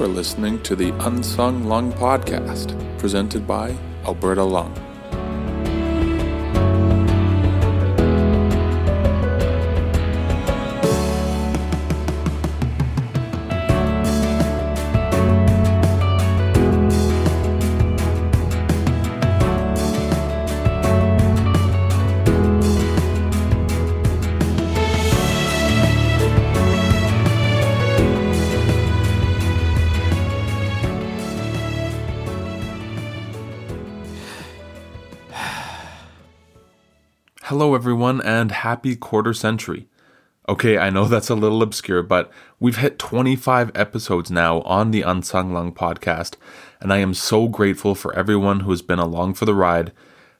Are listening to the Unsung Lung Podcast, presented by Alberta Lung. Happy quarter century. Okay, I know that's a little obscure, but we've hit 25 episodes now on the Unsung Lung podcast, and I am so grateful for everyone who has been along for the ride,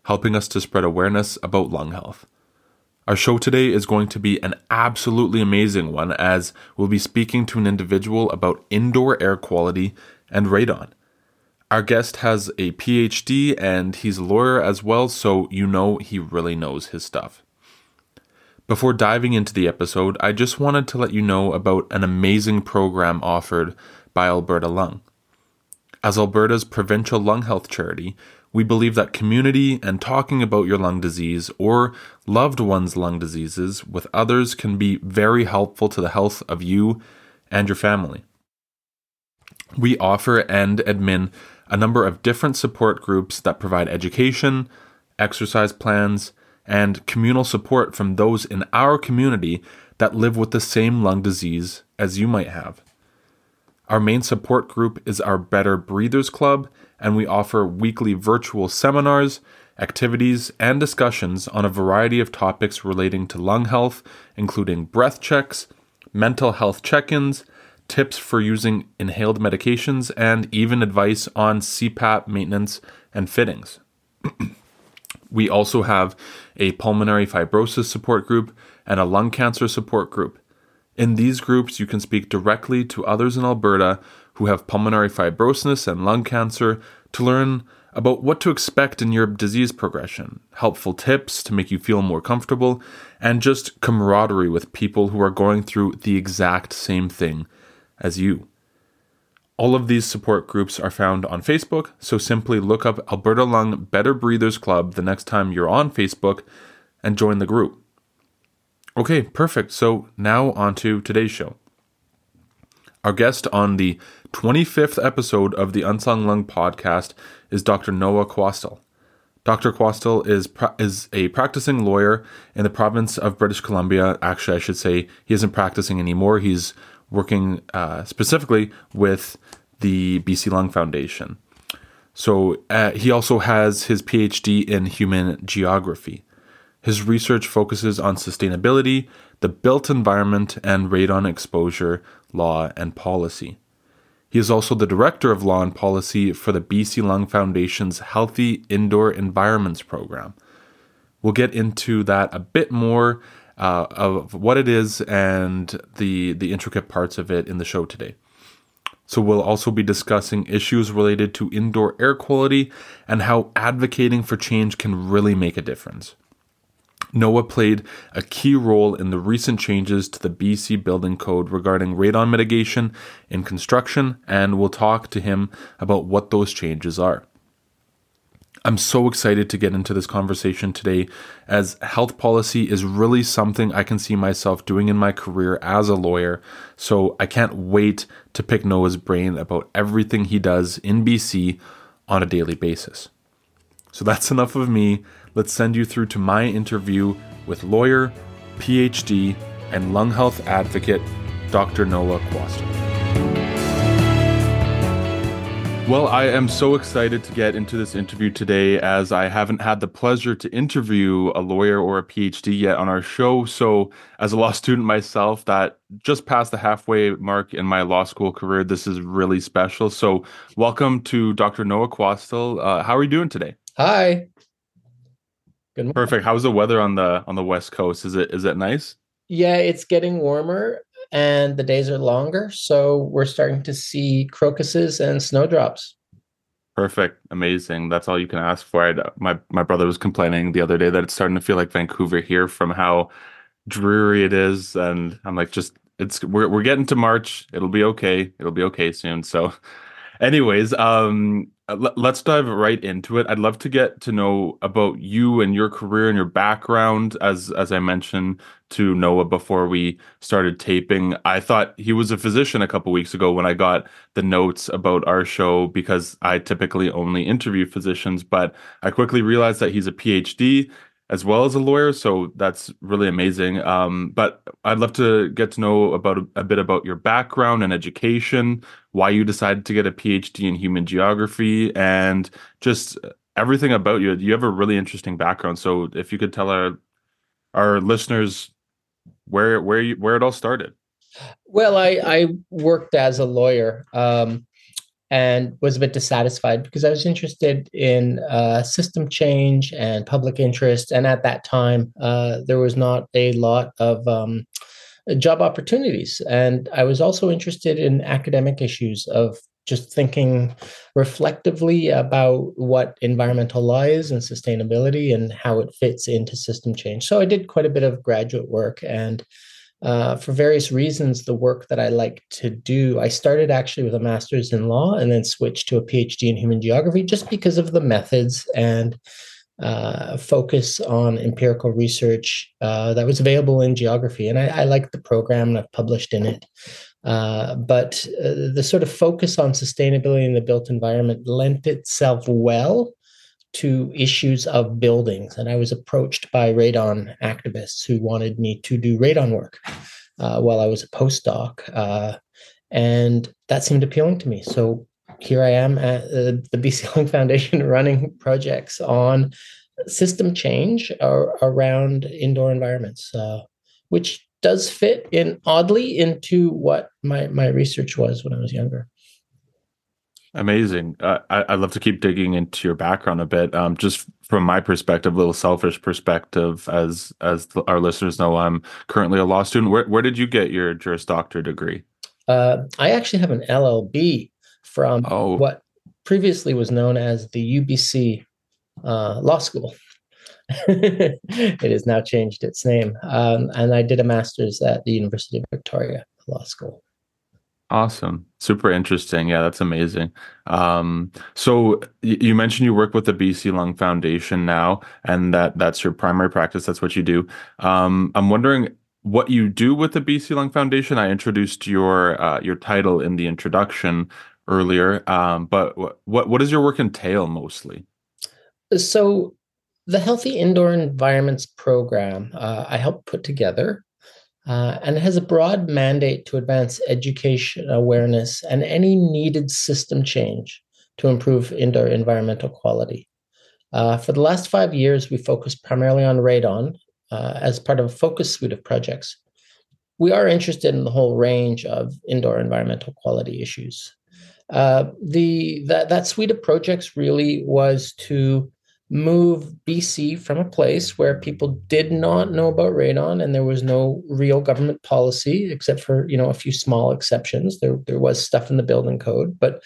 helping us to spread awareness about lung health. Our show today is going to be an absolutely amazing one as we'll be speaking to an individual about indoor air quality and radon. Our guest has a PhD and he's a lawyer as well, so you know he really knows his stuff. Before diving into the episode, I just wanted to let you know about an amazing program offered by Alberta Lung. As Alberta's provincial lung health charity, we believe that community and talking about your lung disease or loved one's lung diseases with others can be very helpful to the health of you and your family. We offer and admin a number of different support groups that provide education, exercise plans, and communal support from those in our community that live with the same lung disease as you might have. Our main support group is our Better Breathers Club, and we offer weekly virtual seminars, activities, and discussions on a variety of topics relating to lung health, including breath checks, mental health check ins, tips for using inhaled medications, and even advice on CPAP maintenance and fittings. we also have a pulmonary fibrosis support group and a lung cancer support group. In these groups, you can speak directly to others in Alberta who have pulmonary fibrosis and lung cancer to learn about what to expect in your disease progression, helpful tips to make you feel more comfortable, and just camaraderie with people who are going through the exact same thing as you. All of these support groups are found on Facebook, so simply look up Alberta Lung Better Breathers Club the next time you're on Facebook and join the group. Okay, perfect. So now on to today's show. Our guest on the 25th episode of the Unsung Lung podcast is Dr. Noah Quastel. Dr. Quastel is pra- is a practicing lawyer in the province of British Columbia. Actually, I should say he isn't practicing anymore. He's working uh, specifically with the BC Lung Foundation. So uh, he also has his PhD in human geography. His research focuses on sustainability, the built environment, and radon exposure law and policy. He is also the director of law and policy for the BC Lung Foundation's Healthy Indoor Environments program. We'll get into that a bit more uh, of what it is and the the intricate parts of it in the show today. So we'll also be discussing issues related to indoor air quality and how advocating for change can really make a difference. Noah played a key role in the recent changes to the BC Building Code regarding radon mitigation in construction, and we'll talk to him about what those changes are. I'm so excited to get into this conversation today as health policy is really something I can see myself doing in my career as a lawyer. So I can't wait to pick Noah's brain about everything he does in BC on a daily basis. So that's enough of me. Let's send you through to my interview with lawyer, PhD, and lung health advocate Dr. Noah Quastel. Well, I am so excited to get into this interview today as I haven't had the pleasure to interview a lawyer or a PhD yet on our show. So, as a law student myself, that just passed the halfway mark in my law school career, this is really special. So, welcome to Dr. Noah Quastel. Uh, how are you doing today? Hi. Good morning. Perfect. How's the weather on the on the west coast? Is it is it nice? Yeah, it's getting warmer and the days are longer. So we're starting to see crocuses and snowdrops. Perfect. Amazing. That's all you can ask for. I'd, my my brother was complaining the other day that it's starting to feel like Vancouver here from how dreary it is, and I'm like, just it's we're we're getting to March. It'll be okay. It'll be okay soon. So, anyways, um, let's dive right into it. I'd love to get to know about you and your career and your background. As as I mentioned to Noah before we started taping, I thought he was a physician a couple weeks ago when I got the notes about our show because I typically only interview physicians, but I quickly realized that he's a PhD as well as a lawyer. So that's really amazing. Um, but I'd love to get to know about a, a, bit about your background and education, why you decided to get a PhD in human geography, and just everything about you. You have a really interesting background. So if you could tell our our listeners where where you, where it all started. Well, I I worked as a lawyer. Um, and was a bit dissatisfied because I was interested in uh, system change and public interest. And at that time, uh, there was not a lot of um, job opportunities. And I was also interested in academic issues of just thinking reflectively about what environmental law is and sustainability and how it fits into system change. So I did quite a bit of graduate work and uh, for various reasons, the work that I like to do, I started actually with a master's in law and then switched to a PhD in human geography just because of the methods and uh, focus on empirical research uh, that was available in geography. And I, I the program and I've published in it. Uh, but uh, the sort of focus on sustainability in the built environment lent itself well to issues of buildings. And I was approached by radon activists who wanted me to do radon work uh, while I was a postdoc. Uh, and that seemed appealing to me. So here I am at uh, the BC Lung Foundation running projects on system change around indoor environments, which does fit in oddly into what my, my research was when I was younger. Amazing. Uh, I, would love to keep digging into your background a bit. Um, just from my perspective, a little selfish perspective, as as our listeners know, I'm currently a law student. Where where did you get your Juris Doctor degree? Uh, I actually have an LLB from oh. what previously was known as the UBC uh, Law School. it has now changed its name, um, and I did a master's at the University of Victoria Law School. Awesome. Super interesting. Yeah, that's amazing. Um, so you mentioned you work with the BC Lung Foundation now, and that that's your primary practice. That's what you do. Um, I'm wondering what you do with the BC Lung Foundation. I introduced your uh, your title in the introduction earlier, um, but what what does your work entail mostly? So the Healthy Indoor Environments program uh, I helped put together uh, and it has a broad mandate to advance education awareness and any needed system change to improve indoor environmental quality. Uh, for the last five years, we focused primarily on radon uh, as part of a focus suite of projects. We are interested in the whole range of indoor environmental quality issues. Uh, the that, that suite of projects really was to move BC from a place where people did not know about radon and there was no real government policy except for you know a few small exceptions. There there was stuff in the building code but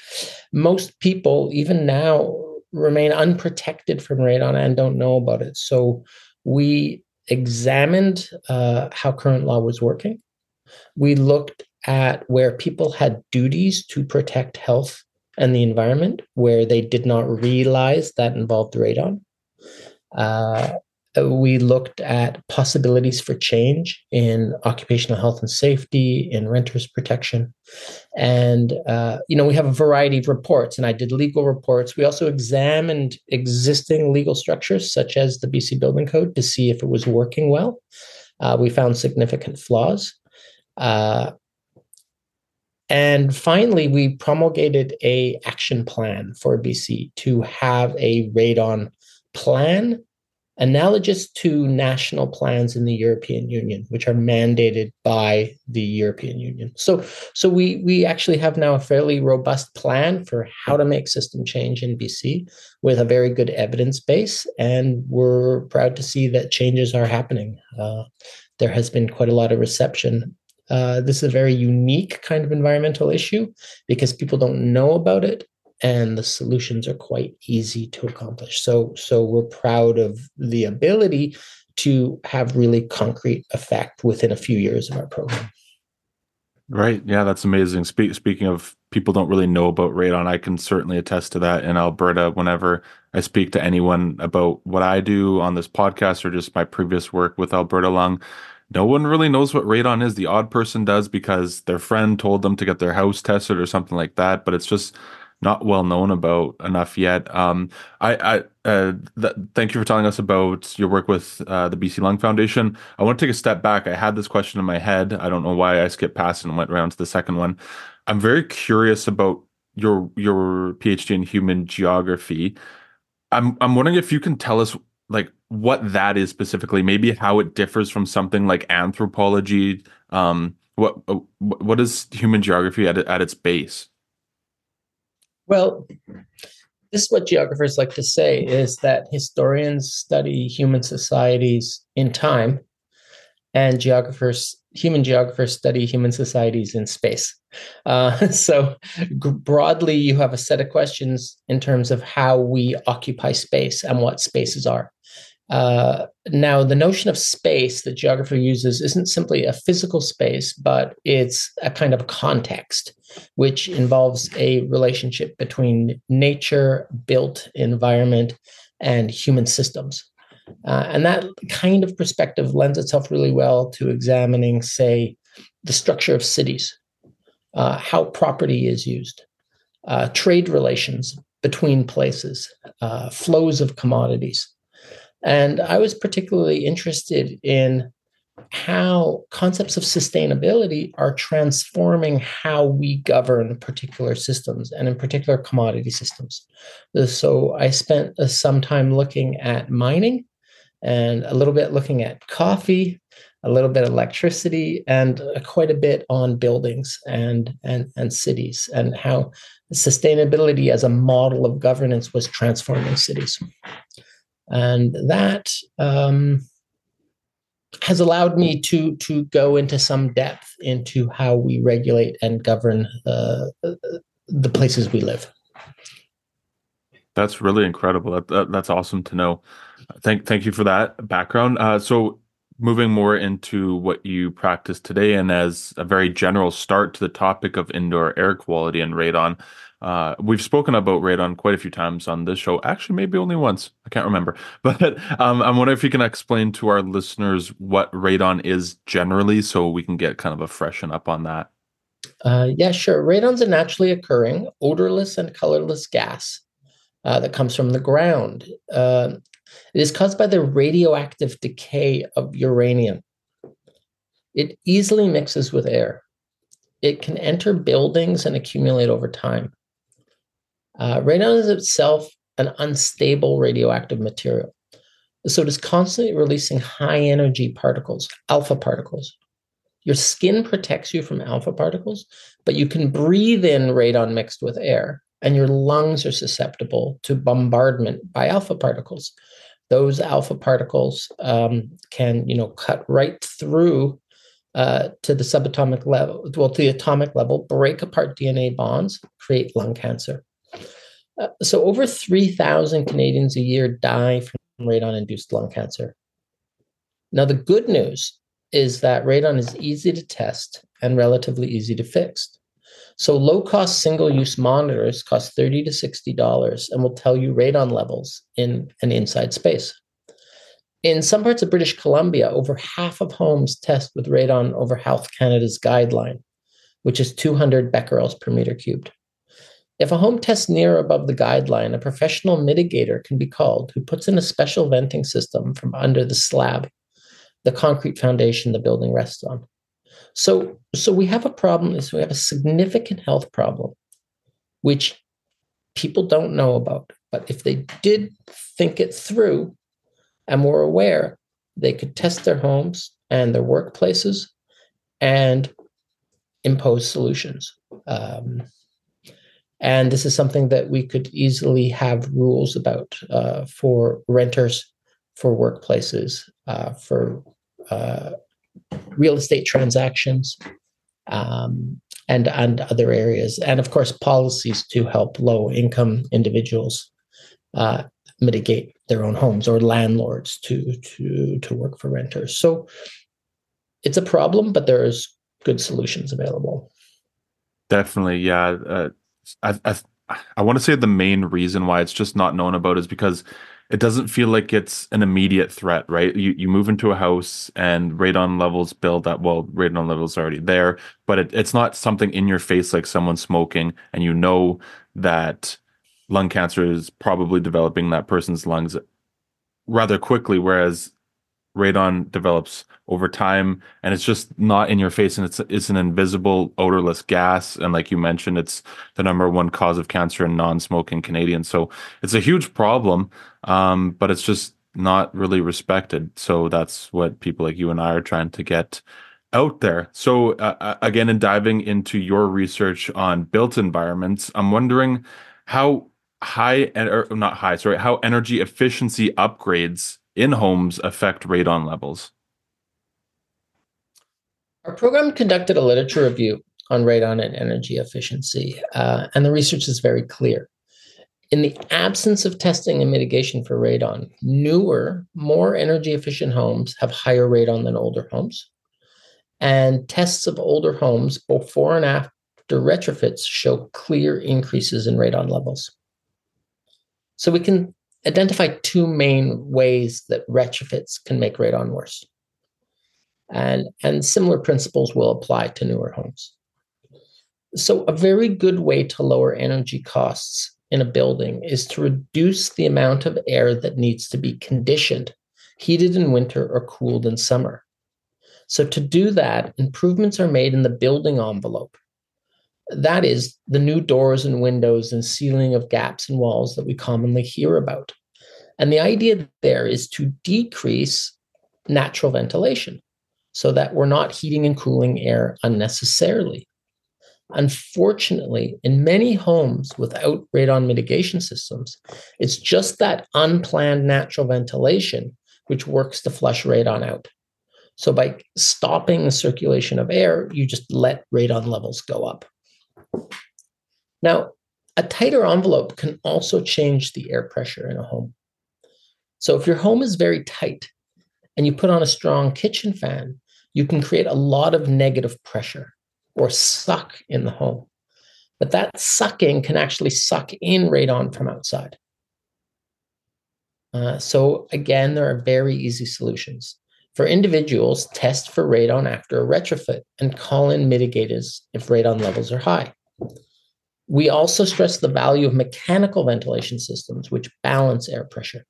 most people even now remain unprotected from radon and don't know about it. So we examined uh, how current law was working. We looked at where people had duties to protect health and the environment where they did not realize that involved radon. Uh, we looked at possibilities for change in occupational health and safety, in renters protection, and uh, you know we have a variety of reports. And I did legal reports. We also examined existing legal structures, such as the BC Building Code, to see if it was working well. Uh, we found significant flaws. Uh, and finally, we promulgated a action plan for BC to have a radon plan analogous to national plans in the European Union, which are mandated by the European Union. So, so we we actually have now a fairly robust plan for how to make system change in BC with a very good evidence base, and we're proud to see that changes are happening. Uh, there has been quite a lot of reception uh, this is a very unique kind of environmental issue because people don't know about it and the solutions are quite easy to accomplish. So, so we're proud of the ability to have really concrete effect within a few years of our program. Right. Yeah, that's amazing. Spe- speaking of people don't really know about radon, I can certainly attest to that in Alberta whenever I speak to anyone about what I do on this podcast or just my previous work with Alberta Lung. No one really knows what radon is. The odd person does because their friend told them to get their house tested or something like that, but it's just not well known about enough yet. Um, I, I uh, th- thank you for telling us about your work with uh, the BC Lung Foundation. I want to take a step back. I had this question in my head. I don't know why I skipped past and went around to the second one. I'm very curious about your your PhD in human geography. I'm I'm wondering if you can tell us like what that is specifically, maybe how it differs from something like anthropology. Um, what uh, what is human geography at at its base? Well, this is what geographers like to say is that historians study human societies in time and geographers human geographers study human societies in space uh, so g- broadly you have a set of questions in terms of how we occupy space and what spaces are uh, now, the notion of space that geography uses isn't simply a physical space, but it's a kind of context, which involves a relationship between nature, built environment, and human systems. Uh, and that kind of perspective lends itself really well to examining, say, the structure of cities, uh, how property is used, uh, trade relations between places, uh, flows of commodities. And I was particularly interested in how concepts of sustainability are transforming how we govern particular systems and in particular commodity systems. So I spent uh, some time looking at mining and a little bit looking at coffee, a little bit electricity, and uh, quite a bit on buildings and, and, and cities and how sustainability as a model of governance was transforming cities and that um, has allowed me to to go into some depth into how we regulate and govern uh, the places we live. That's really incredible. That, that, that's awesome to know. Thank thank you for that background. Uh, so moving more into what you practice today, and as a very general start to the topic of indoor air quality and radon, uh, we've spoken about radon quite a few times on this show. Actually, maybe only once. I can't remember. But um, I'm wondering if you can explain to our listeners what radon is generally, so we can get kind of a freshen up on that. Uh, yeah, sure. Radon's a naturally occurring, odorless and colorless gas uh, that comes from the ground. Uh, it is caused by the radioactive decay of uranium. It easily mixes with air. It can enter buildings and accumulate over time. Uh, radon is itself an unstable radioactive material. So it is constantly releasing high energy particles, alpha particles. Your skin protects you from alpha particles, but you can breathe in radon mixed with air, and your lungs are susceptible to bombardment by alpha particles. Those alpha particles um, can, you know, cut right through uh, to the subatomic level, well, to the atomic level, break apart DNA bonds, create lung cancer. Uh, so, over 3,000 Canadians a year die from radon induced lung cancer. Now, the good news is that radon is easy to test and relatively easy to fix. So, low cost single use monitors cost 30 to $60 and will tell you radon levels in an inside space. In some parts of British Columbia, over half of homes test with radon over Health Canada's guideline, which is 200 becquerels per meter cubed. If a home tests near or above the guideline, a professional mitigator can be called who puts in a special venting system from under the slab, the concrete foundation the building rests on. So, so we have a problem is we have a significant health problem, which people don't know about. But if they did think it through and were aware, they could test their homes and their workplaces and impose solutions. Um, and this is something that we could easily have rules about uh, for renters, for workplaces, uh, for uh, real estate transactions, um, and and other areas, and of course policies to help low income individuals uh, mitigate their own homes or landlords to to to work for renters. So it's a problem, but there's good solutions available. Definitely, yeah. Uh, I, I I want to say the main reason why it's just not known about is because it doesn't feel like it's an immediate threat, right? You you move into a house and radon levels build up. Well, radon levels are already there, but it, it's not something in your face like someone smoking, and you know that lung cancer is probably developing that person's lungs rather quickly. Whereas radon develops over time and it's just not in your face and it's it's an invisible odorless gas and like you mentioned it's the number one cause of cancer in non-smoking Canadians. So it's a huge problem um, but it's just not really respected. So that's what people like you and I are trying to get out there. So uh, uh again in diving into your research on built environments I'm wondering how high and or not high sorry how energy efficiency upgrades in homes affect radon levels? Our program conducted a literature review on radon and energy efficiency, uh, and the research is very clear. In the absence of testing and mitigation for radon, newer, more energy efficient homes have higher radon than older homes. And tests of older homes before and after retrofits show clear increases in radon levels. So we can identify two main ways that retrofits can make radon worse. And, and similar principles will apply to newer homes. So, a very good way to lower energy costs in a building is to reduce the amount of air that needs to be conditioned, heated in winter or cooled in summer. So, to do that, improvements are made in the building envelope that is the new doors and windows and sealing of gaps and walls that we commonly hear about. And the idea there is to decrease natural ventilation so that we're not heating and cooling air unnecessarily. Unfortunately, in many homes without radon mitigation systems, it's just that unplanned natural ventilation which works to flush radon out. So by stopping the circulation of air, you just let radon levels go up. Now, a tighter envelope can also change the air pressure in a home. So if your home is very tight and you put on a strong kitchen fan, you can create a lot of negative pressure or suck in the home. But that sucking can actually suck in radon from outside. Uh, so again, there are very easy solutions. For individuals, test for radon after a retrofit and call in mitigators if radon levels are high. We also stress the value of mechanical ventilation systems, which balance air pressure.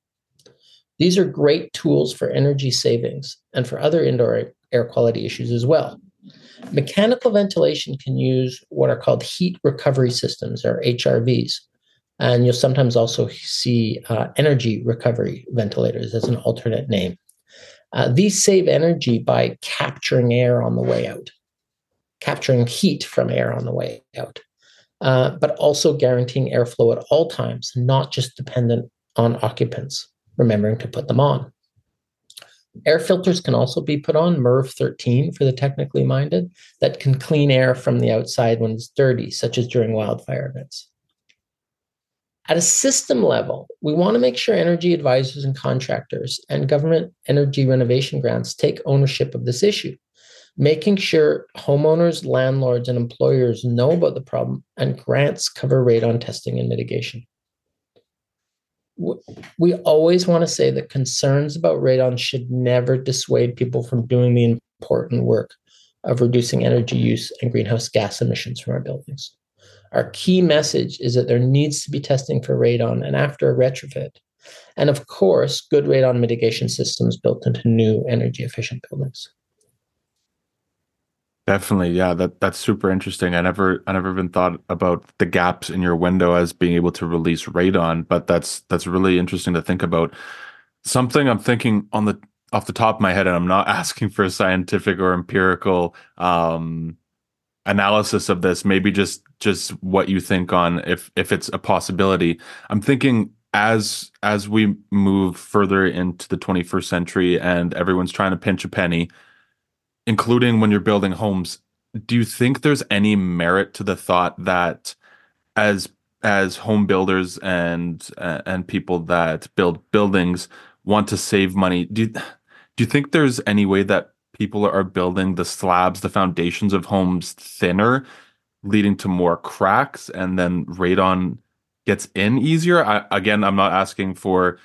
These are great tools for energy savings and for other indoor air quality issues as well. Mechanical ventilation can use what are called heat recovery systems or HRVs. And you'll sometimes also see uh, energy recovery ventilators as an alternate name. Uh, these save energy by capturing air on the way out, capturing heat from air on the way out, uh, but also guaranteeing airflow at all times, not just dependent on occupants, remembering to put them on. Air filters can also be put on, MERV 13 for the technically minded, that can clean air from the outside when it's dirty, such as during wildfire events. At a system level, we want to make sure energy advisors and contractors and government energy renovation grants take ownership of this issue, making sure homeowners, landlords, and employers know about the problem and grants cover radon testing and mitigation. We always want to say that concerns about radon should never dissuade people from doing the important work of reducing energy use and greenhouse gas emissions from our buildings. Our key message is that there needs to be testing for radon and after a retrofit. And of course, good radon mitigation systems built into new energy efficient buildings. Definitely, yeah. That that's super interesting. I never I never even thought about the gaps in your window as being able to release radon, but that's that's really interesting to think about. Something I'm thinking on the off the top of my head, and I'm not asking for a scientific or empirical um, analysis of this maybe just just what you think on if if it's a possibility i'm thinking as as we move further into the 21st century and everyone's trying to pinch a penny including when you're building homes do you think there's any merit to the thought that as as home builders and uh, and people that build buildings want to save money do you, do you think there's any way that people are building the slabs, the foundations of homes thinner, leading to more cracks, and then radon gets in easier. I, again, I'm not asking for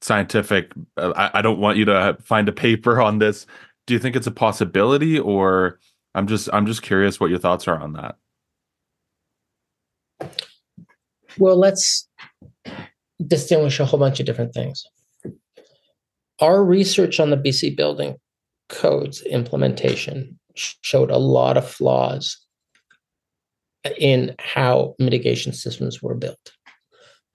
scientific. Uh, I, I don't want you to find a paper on this. Do you think it's a possibility, or I'm just I'm just curious what your thoughts are on that. Well, let's distinguish a whole bunch of different things. Our research on the BC building codes implementation showed a lot of flaws in how mitigation systems were built.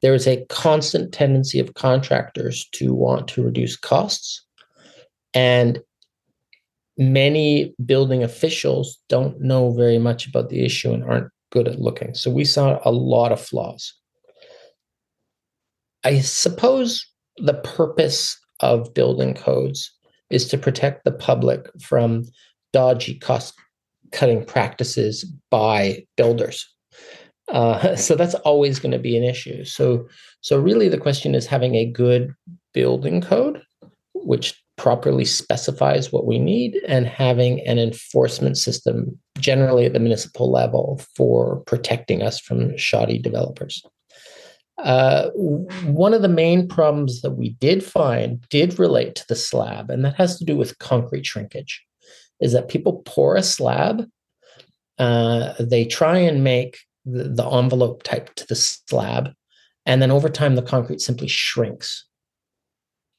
There is a constant tendency of contractors to want to reduce costs, and many building officials don't know very much about the issue and aren't good at looking. So we saw a lot of flaws. I suppose the purpose of building codes is to protect the public from dodgy cost cutting practices by builders. Uh, so that's always going to be an issue. So, so really, the question is having a good building code, which properly specifies what we need, and having an enforcement system, generally at the municipal level, for protecting us from shoddy developers. Uh, one of the main problems that we did find did relate to the slab, and that has to do with concrete shrinkage. Is that people pour a slab, uh, they try and make the, the envelope type to the slab, and then over time the concrete simply shrinks.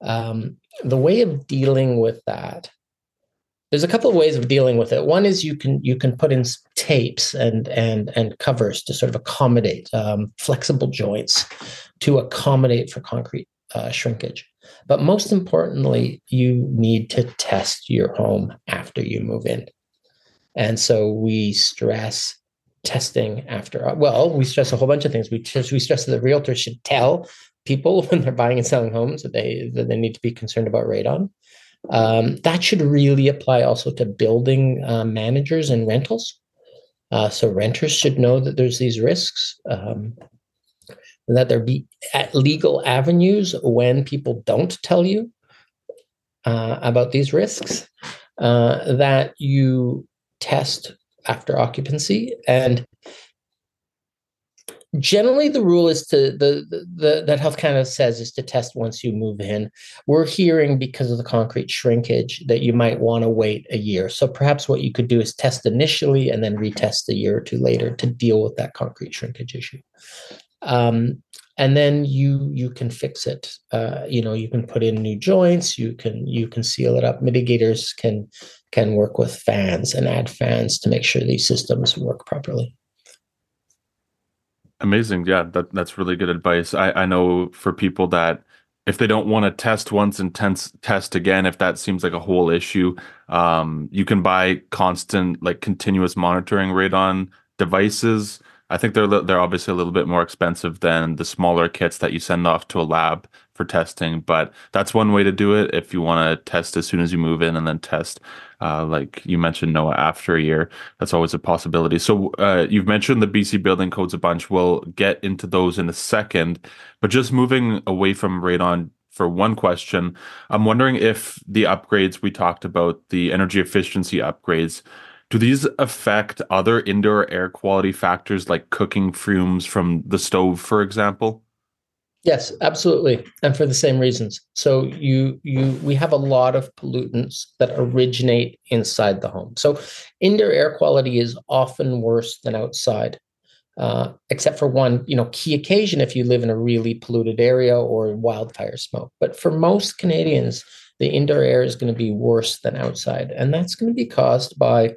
Um, the way of dealing with that there's a couple of ways of dealing with it. One is you can you can put in tapes and and and covers to sort of accommodate um, flexible joints to accommodate for concrete uh, shrinkage. But most importantly, you need to test your home after you move in, and so we stress testing after. Well, we stress a whole bunch of things. We we stress that the realtor should tell people when they're buying and selling homes that they that they need to be concerned about radon. Um, that should really apply also to building uh, managers and rentals. Uh, so renters should know that there's these risks, um, and that there be legal avenues when people don't tell you uh, about these risks. Uh, that you test after occupancy and generally the rule is to the, the, the that health canada says is to test once you move in. We're hearing because of the concrete shrinkage that you might want to wait a year. So perhaps what you could do is test initially and then retest a year or two later to deal with that concrete shrinkage issue. Um, and then you you can fix it. Uh, you know you can put in new joints you can you can seal it up. Mitigators can can work with fans and add fans to make sure these systems work properly Amazing. Yeah, that that's really good advice. I, I know for people that if they don't want to test once and test test again, if that seems like a whole issue, um, you can buy constant, like continuous monitoring radon devices. I think they're they're obviously a little bit more expensive than the smaller kits that you send off to a lab for testing, but that's one way to do it. If you want to test as soon as you move in and then test, uh, like you mentioned, Noah, after a year, that's always a possibility. So uh, you've mentioned the BC building codes a bunch. We'll get into those in a second, but just moving away from radon for one question, I'm wondering if the upgrades we talked about, the energy efficiency upgrades, do these affect other indoor air quality factors like cooking fumes from the stove, for example? Yes, absolutely, and for the same reasons. So you you we have a lot of pollutants that originate inside the home. So indoor air quality is often worse than outside, uh, except for one you know key occasion if you live in a really polluted area or wildfire smoke. But for most Canadians, the indoor air is going to be worse than outside, and that's going to be caused by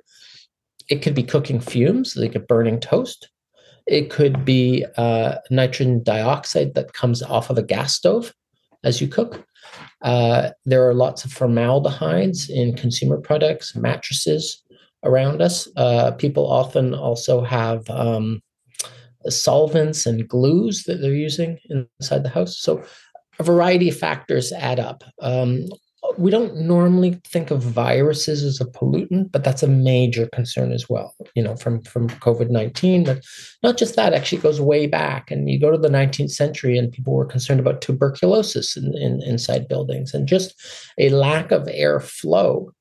it could be cooking fumes, like a burning toast. It could be uh, nitrogen dioxide that comes off of a gas stove as you cook. Uh, there are lots of formaldehydes in consumer products, mattresses around us. Uh, people often also have um, solvents and glues that they're using inside the house. So a variety of factors add up. Um, we don't normally think of viruses as a pollutant, but that's a major concern as well. You know, from from COVID nineteen, but not just that. Actually, goes way back, and you go to the nineteenth century, and people were concerned about tuberculosis in, in inside buildings, and just a lack of air flow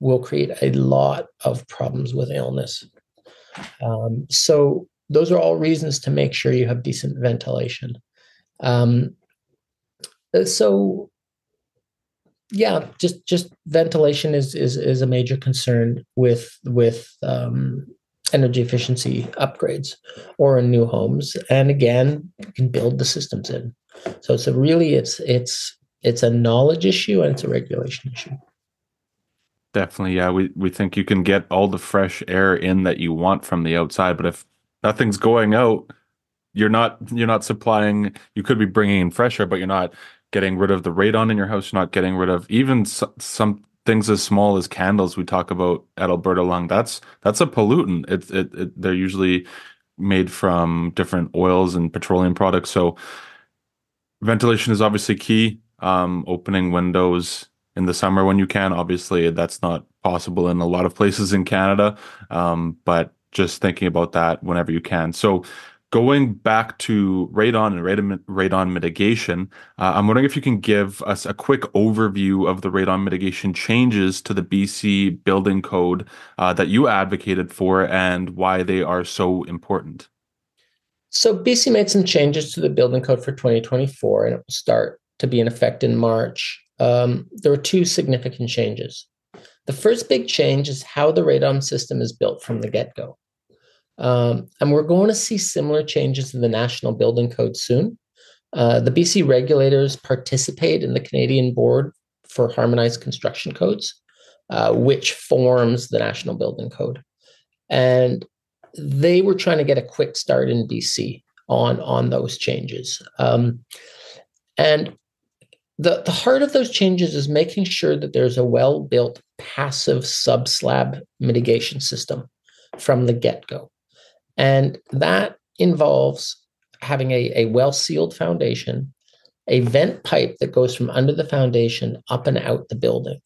will create a lot of problems with illness. Um, so those are all reasons to make sure you have decent ventilation. Um, so yeah, just just ventilation is is is a major concern with with um, energy efficiency upgrades or in new homes. And again, you can build the systems in. So it's a really it's it's it's a knowledge issue and it's a regulation issue. Definitely, yeah. We we think you can get all the fresh air in that you want from the outside, but if nothing's going out, you're not you're not supplying. You could be bringing in fresh air, but you're not getting rid of the radon in your house. You're not getting rid of even some, some things as small as candles. We talk about at Alberta Lung. That's that's a pollutant. It, it, it they're usually made from different oils and petroleum products. So ventilation is obviously key. Um, opening windows in the summer when you can. Obviously, that's not possible in a lot of places in Canada, um, but just thinking about that whenever you can. So, going back to radon and radon, mitigation, uh, I'm wondering if you can give us a quick overview of the radon mitigation changes to the BC building code uh, that you advocated for and why they are so important. So, BC made some changes to the building code for 2024, and it will start to be in effect in March um, there were two significant changes. The first big change is how the radon system is built from the get go. Um, and we're going to see similar changes in the National Building Code soon. Uh, the BC regulators participate in the Canadian Board for Harmonized Construction Codes, uh, which forms the National Building Code. And they were trying to get a quick start in BC on, on those changes. Um, and the, the heart of those changes is making sure that there's a well built passive subslab mitigation system from the get go. And that involves having a, a well sealed foundation, a vent pipe that goes from under the foundation up and out the building.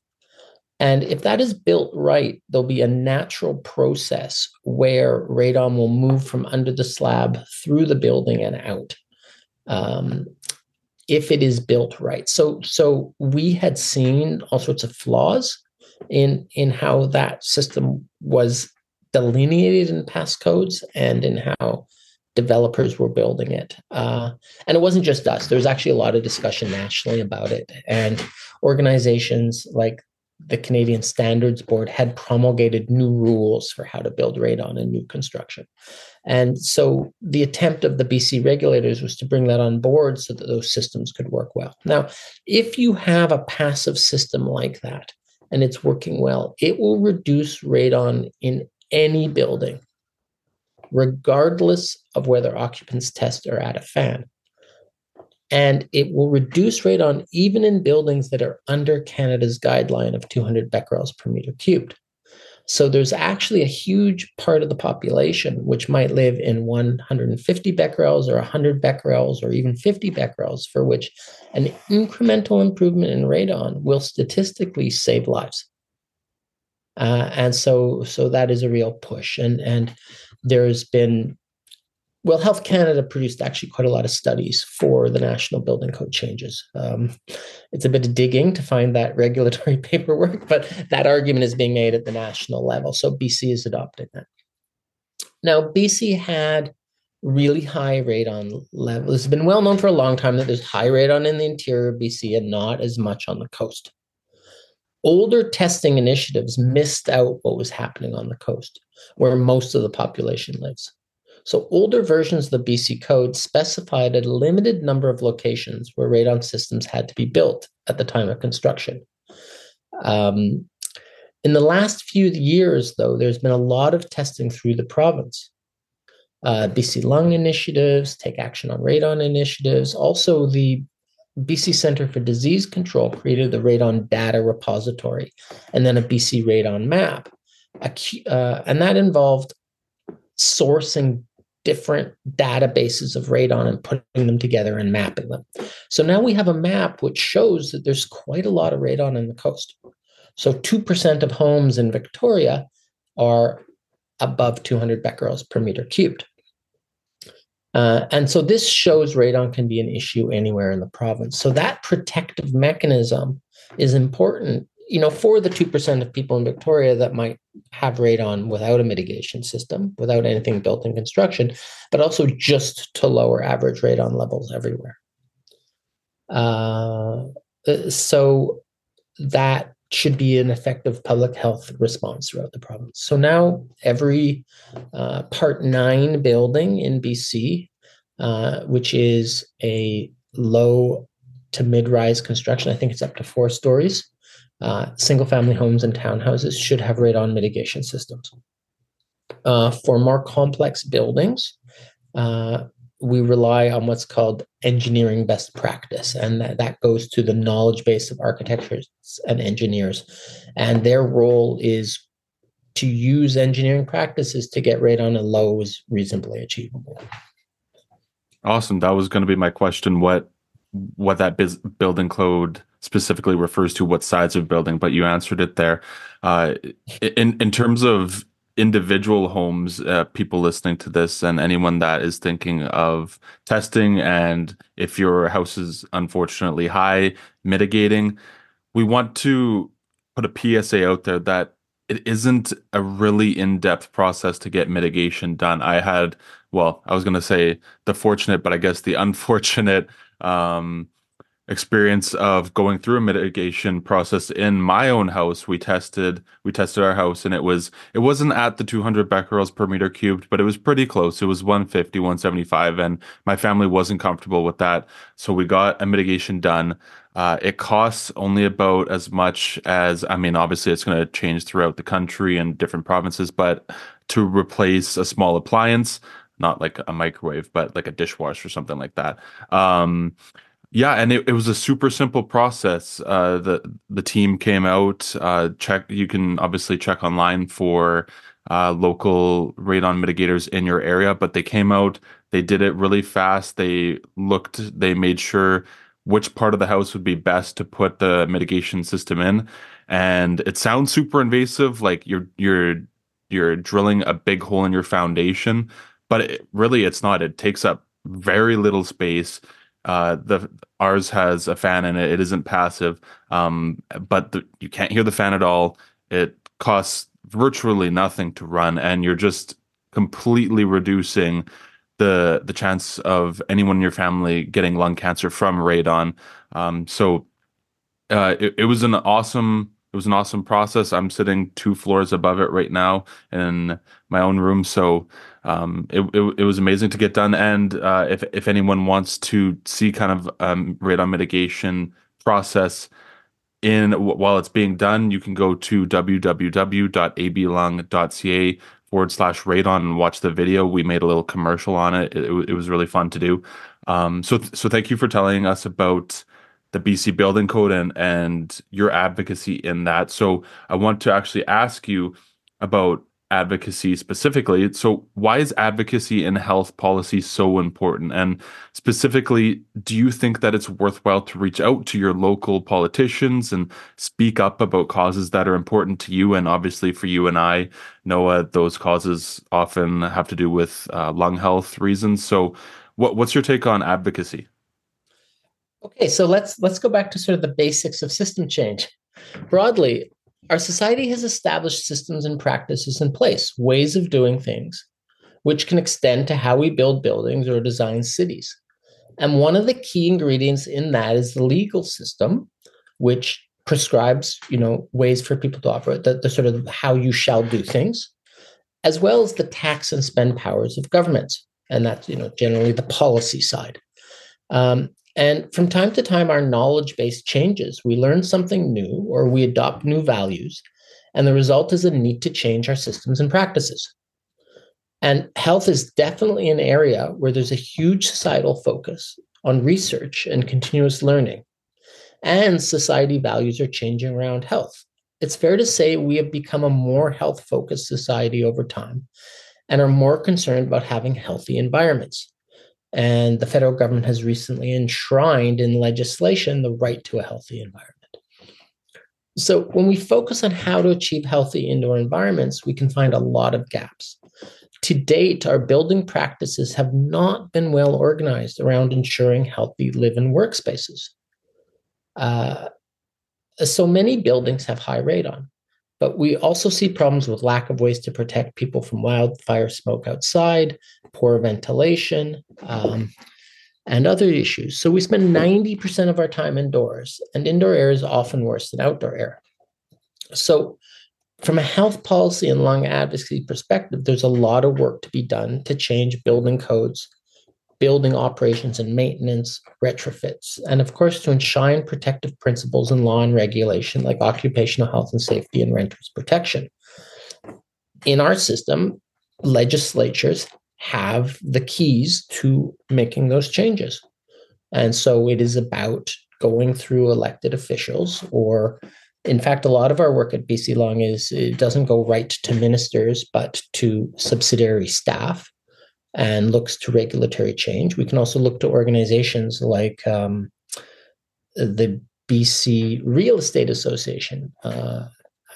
And if that is built right, there'll be a natural process where radon will move from under the slab through the building and out. Um, if it is built right. So so we had seen all sorts of flaws in in how that system was delineated in past codes and in how developers were building it. Uh, and it wasn't just us. There was actually a lot of discussion nationally about it. And organizations like the Canadian Standards Board had promulgated new rules for how to build radon in new construction. And so the attempt of the BC regulators was to bring that on board so that those systems could work well. Now, if you have a passive system like that and it's working well, it will reduce radon in any building, regardless of whether occupants test or add a fan. And it will reduce radon even in buildings that are under Canada's guideline of 200 becquerels per meter cubed. So there's actually a huge part of the population which might live in 150 becquerels or 100 becquerels or even 50 becquerels, for which an incremental improvement in radon will statistically save lives. Uh, and so, so that is a real push. And and there's been well, Health Canada produced actually quite a lot of studies for the National Building Code changes. Um, it's a bit of digging to find that regulatory paperwork, but that argument is being made at the national level. So BC is adopting that. Now, BC had really high radon levels. It's been well known for a long time that there's high radon in the interior of BC and not as much on the coast. Older testing initiatives missed out what was happening on the coast, where most of the population lives. So older versions of the BC code specified a limited number of locations where radon systems had to be built at the time of construction. Um, in the last few years, though, there's been a lot of testing through the province. Uh, BC Lung initiatives, Take Action on Radon initiatives. Also, the BC Center for Disease Control created the Radon Data Repository and then a BC Radon Map. Uh, and that involved sourcing different databases of radon and putting them together and mapping them. So now we have a map which shows that there's quite a lot of radon in the coast. So 2% of homes in Victoria are above 200 becquerels per meter cubed. Uh, and so this shows radon can be an issue anywhere in the province. So that protective mechanism is important you know, for the 2% of people in Victoria that might have radon without a mitigation system, without anything built in construction, but also just to lower average radon levels everywhere. Uh, uh, so that should be an effective public health response throughout the province. So now every uh, Part 9 building in BC, uh, which is a low to mid rise construction, I think it's up to four stories, uh, single family homes and townhouses should have radon mitigation systems. Uh, for more complex buildings, uh, we rely on what's called engineering best practice, and that, that goes to the knowledge base of architects and engineers. And their role is to use engineering practices to get radon as low as reasonably achievable. Awesome. That was going to be my question. What what that biz- building code specifically refers to what size of building, but you answered it there. Uh, in in terms of individual homes, uh, people listening to this, and anyone that is thinking of testing, and if your house is unfortunately high, mitigating, we want to put a PSA out there that it isn't a really in-depth process to get mitigation done. I had, well, I was going to say the fortunate, but I guess the unfortunate um, experience of going through a mitigation process in my own house. We tested we tested our house and it was it wasn't at the 200 becquerels per meter cubed but it was pretty close. It was 150 175 and my family wasn't comfortable with that. So we got a mitigation done. Uh, it costs only about as much as i mean obviously it's going to change throughout the country and different provinces but to replace a small appliance not like a microwave, but like a dishwasher or something like that. Um, yeah, and it, it was a super simple process. Uh, the the team came out. Uh, check. You can obviously check online for uh, local radon mitigators in your area, but they came out. They did it really fast. They looked. They made sure which part of the house would be best to put the mitigation system in. And it sounds super invasive, like you're you're you're drilling a big hole in your foundation, but it, really it's not. It takes up very little space. Uh, the ours has a fan in it. It isn't passive, um, but the, you can't hear the fan at all. It costs virtually nothing to run, and you're just completely reducing the the chance of anyone in your family getting lung cancer from radon. Um, so uh, it, it was an awesome it was an awesome process. I'm sitting two floors above it right now in my own room, so um, it, it, it was amazing to get done. And uh, if if anyone wants to see kind of um, radon mitigation process in while it's being done, you can go to www.ablung.ca forward slash radon and watch the video. We made a little commercial on it. It, it was really fun to do. Um, so so thank you for telling us about the BC Building Code and and your advocacy in that. So I want to actually ask you about advocacy specifically. So, why is advocacy in health policy so important? And specifically, do you think that it's worthwhile to reach out to your local politicians and speak up about causes that are important to you? And obviously, for you and I, Noah, those causes often have to do with uh, lung health reasons. So, what, what's your take on advocacy? Okay, so let's let's go back to sort of the basics of system change. Broadly, our society has established systems and practices in place, ways of doing things, which can extend to how we build buildings or design cities. And one of the key ingredients in that is the legal system, which prescribes, you know, ways for people to operate, the, the sort of how you shall do things, as well as the tax and spend powers of governments. And that's, you know, generally the policy side. Um, and from time to time, our knowledge base changes. We learn something new or we adopt new values. And the result is a need to change our systems and practices. And health is definitely an area where there's a huge societal focus on research and continuous learning. And society values are changing around health. It's fair to say we have become a more health focused society over time and are more concerned about having healthy environments. And the federal government has recently enshrined in legislation the right to a healthy environment. So, when we focus on how to achieve healthy indoor environments, we can find a lot of gaps. To date, our building practices have not been well organized around ensuring healthy live and workspaces. Uh, so many buildings have high radon, but we also see problems with lack of ways to protect people from wildfire smoke outside, poor ventilation, um, and other issues. So we spend 90% of our time indoors, and indoor air is often worse than outdoor air. So, from a health policy and lung advocacy perspective, there's a lot of work to be done to change building codes building operations and maintenance, retrofits, and of course to enshrine protective principles in law and regulation like occupational health and safety and renters protection. In our system, legislatures have the keys to making those changes. And so it is about going through elected officials or in fact, a lot of our work at BC Lung is it doesn't go right to ministers, but to subsidiary staff and looks to regulatory change. We can also look to organizations like um, the BC Real Estate Association. Uh,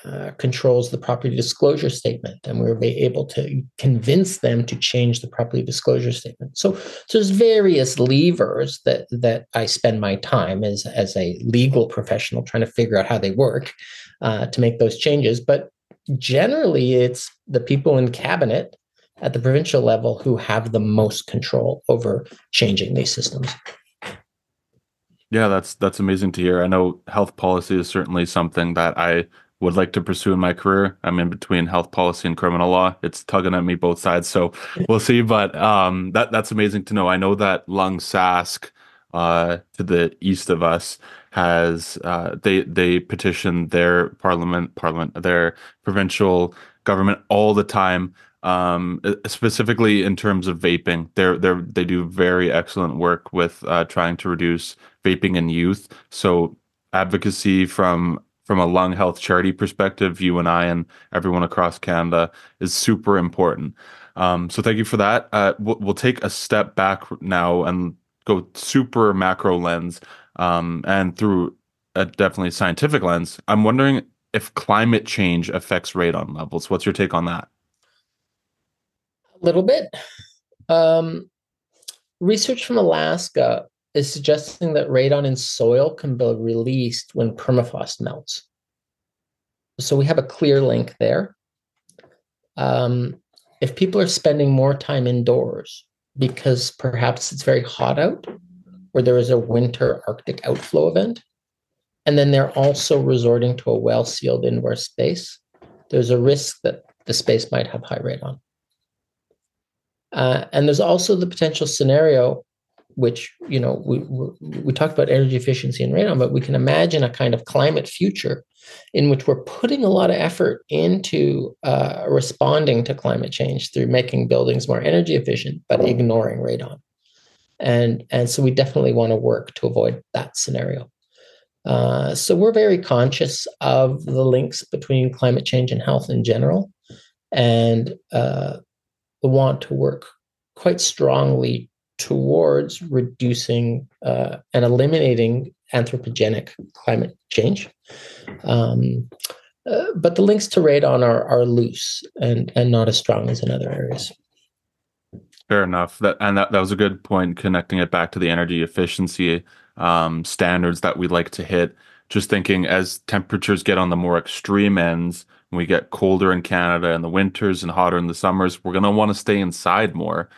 uh, controls the property disclosure statement, and we were able to convince them to change the property disclosure statement. So, so there's various levers that that I spend my time as as a legal professional trying to figure out how they work uh, to make those changes. But generally, it's the people in cabinet at the provincial level who have the most control over changing these systems. Yeah, that's that's amazing to hear. I know health policy is certainly something that I would like to pursue in my career. I'm in between health policy and criminal law. It's tugging at me both sides, so we'll see. But um, that that's amazing to know. I know that Lung Sask uh, to the east of us has uh, they they petitioned their parliament parliament their provincial government all the time um, specifically in terms of vaping. They're they're, they do very excellent work with uh, trying to reduce vaping in youth. So advocacy from from a lung health charity perspective, you and I and everyone across Canada is super important. Um, so thank you for that. Uh, we'll, we'll, take a step back now and go super macro lens um, and through a definitely scientific lens. I'm wondering if climate change affects radon levels. What's your take on that? Little bit. Um, research from Alaska is suggesting that radon in soil can be released when permafrost melts. So we have a clear link there. Um, if people are spending more time indoors because perhaps it's very hot out, or there is a winter Arctic outflow event, and then they're also resorting to a well sealed indoor space, there's a risk that the space might have high radon. Uh, and there's also the potential scenario, which you know we, we, we talked about energy efficiency and radon, but we can imagine a kind of climate future in which we're putting a lot of effort into uh, responding to climate change through making buildings more energy efficient, but ignoring radon. And and so we definitely want to work to avoid that scenario. Uh, so we're very conscious of the links between climate change and health in general, and uh, want to work quite strongly towards reducing uh, and eliminating anthropogenic climate change. Um, uh, but the links to radon are, are loose and, and not as strong as in other areas. Fair enough. That and that, that was a good point, connecting it back to the energy efficiency um, standards that we like to hit. Just thinking as temperatures get on the more extreme ends, we get colder in Canada in the winters and hotter in the summers, we're going to want to stay inside more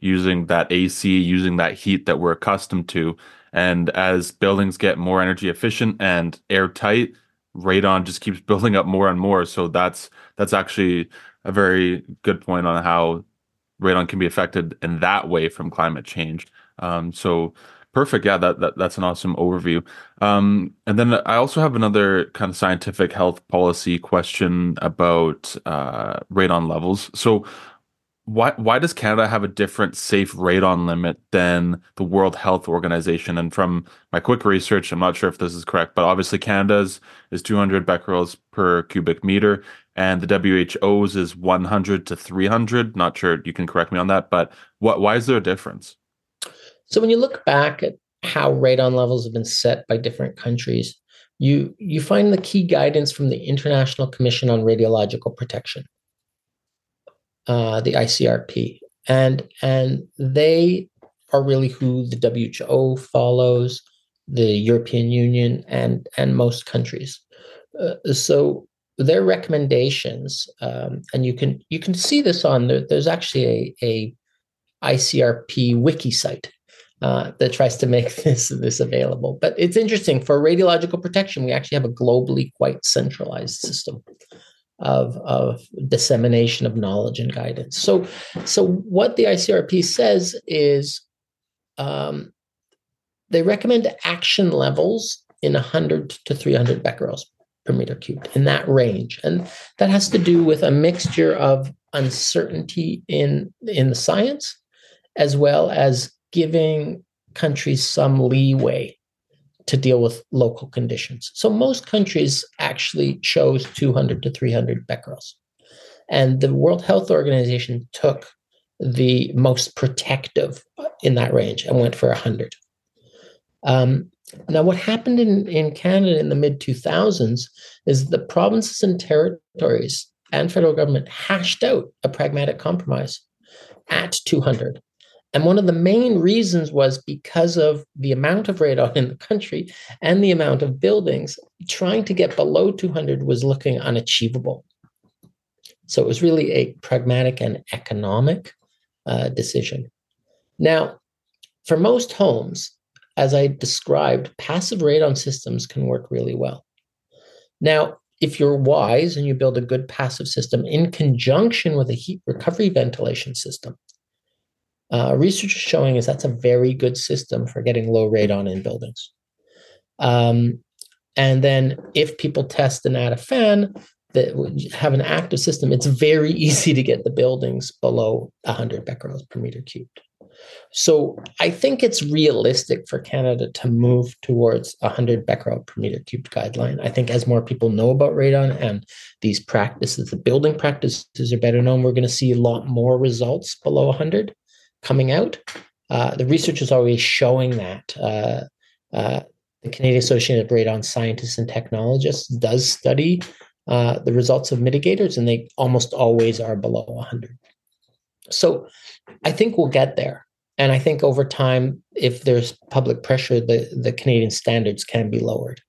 using that AC, using that heat that we're accustomed to. And as buildings get more energy efficient and airtight, radon just keeps building up more and more. So that's that's actually a very good point on how radon can be affected in that way from climate change. Um, so Perfect. Yeah, that, that that's an awesome overview. Um, and then I also have another kind of scientific health policy question about uh, radon levels. So, why why does Canada have a different safe radon limit than the World Health Organization? And from my quick research, I'm not sure if this is correct, but obviously Canada's is 200 becquerels per cubic meter, and the WHO's is 100 to 300. Not sure. You can correct me on that, but what why is there a difference? So when you look back at how radon levels have been set by different countries, you you find the key guidance from the International Commission on Radiological Protection, uh, the ICRP, and and they are really who the WHO follows. the European Union and and most countries. Uh, so their recommendations, um, and you can you can see this on there, there's actually a, a ICRP wiki site uh, that tries to make this this available. But it's interesting for radiological protection. We actually have a globally quite centralized system of of dissemination of knowledge and guidance. So so what the ICRP says is um, they recommend action levels in 100 to 300 becquerels per meter cubed in that range and that has to do with a mixture of uncertainty in in the science as well as giving countries some leeway to deal with local conditions. So most countries actually chose 200 to 300 becquerels and the world health organization took the most protective in that range and went for 100 um, now, what happened in, in Canada in the mid 2000s is the provinces and territories and federal government hashed out a pragmatic compromise at 200. And one of the main reasons was because of the amount of radon in the country and the amount of buildings, trying to get below 200 was looking unachievable. So it was really a pragmatic and economic uh, decision. Now, for most homes, as I described, passive radon systems can work really well. Now, if you're wise and you build a good passive system in conjunction with a heat recovery ventilation system, uh, research is showing is that's a very good system for getting low radon in buildings. Um, and then if people test and add a fan that have an active system, it's very easy to get the buildings below 100 becquerels per meter cubed. So I think it's realistic for Canada to move towards a 100 becquerel per meter cubed guideline. I think as more people know about radon and these practices, the building practices are better known, we're going to see a lot more results below 100 coming out. Uh, the research is always showing that. Uh, uh, the Canadian Association of Radon Scientists and Technologists does study uh, the results of mitigators, and they almost always are below 100. So I think we'll get there. And I think over time, if there's public pressure, the, the Canadian standards can be lowered.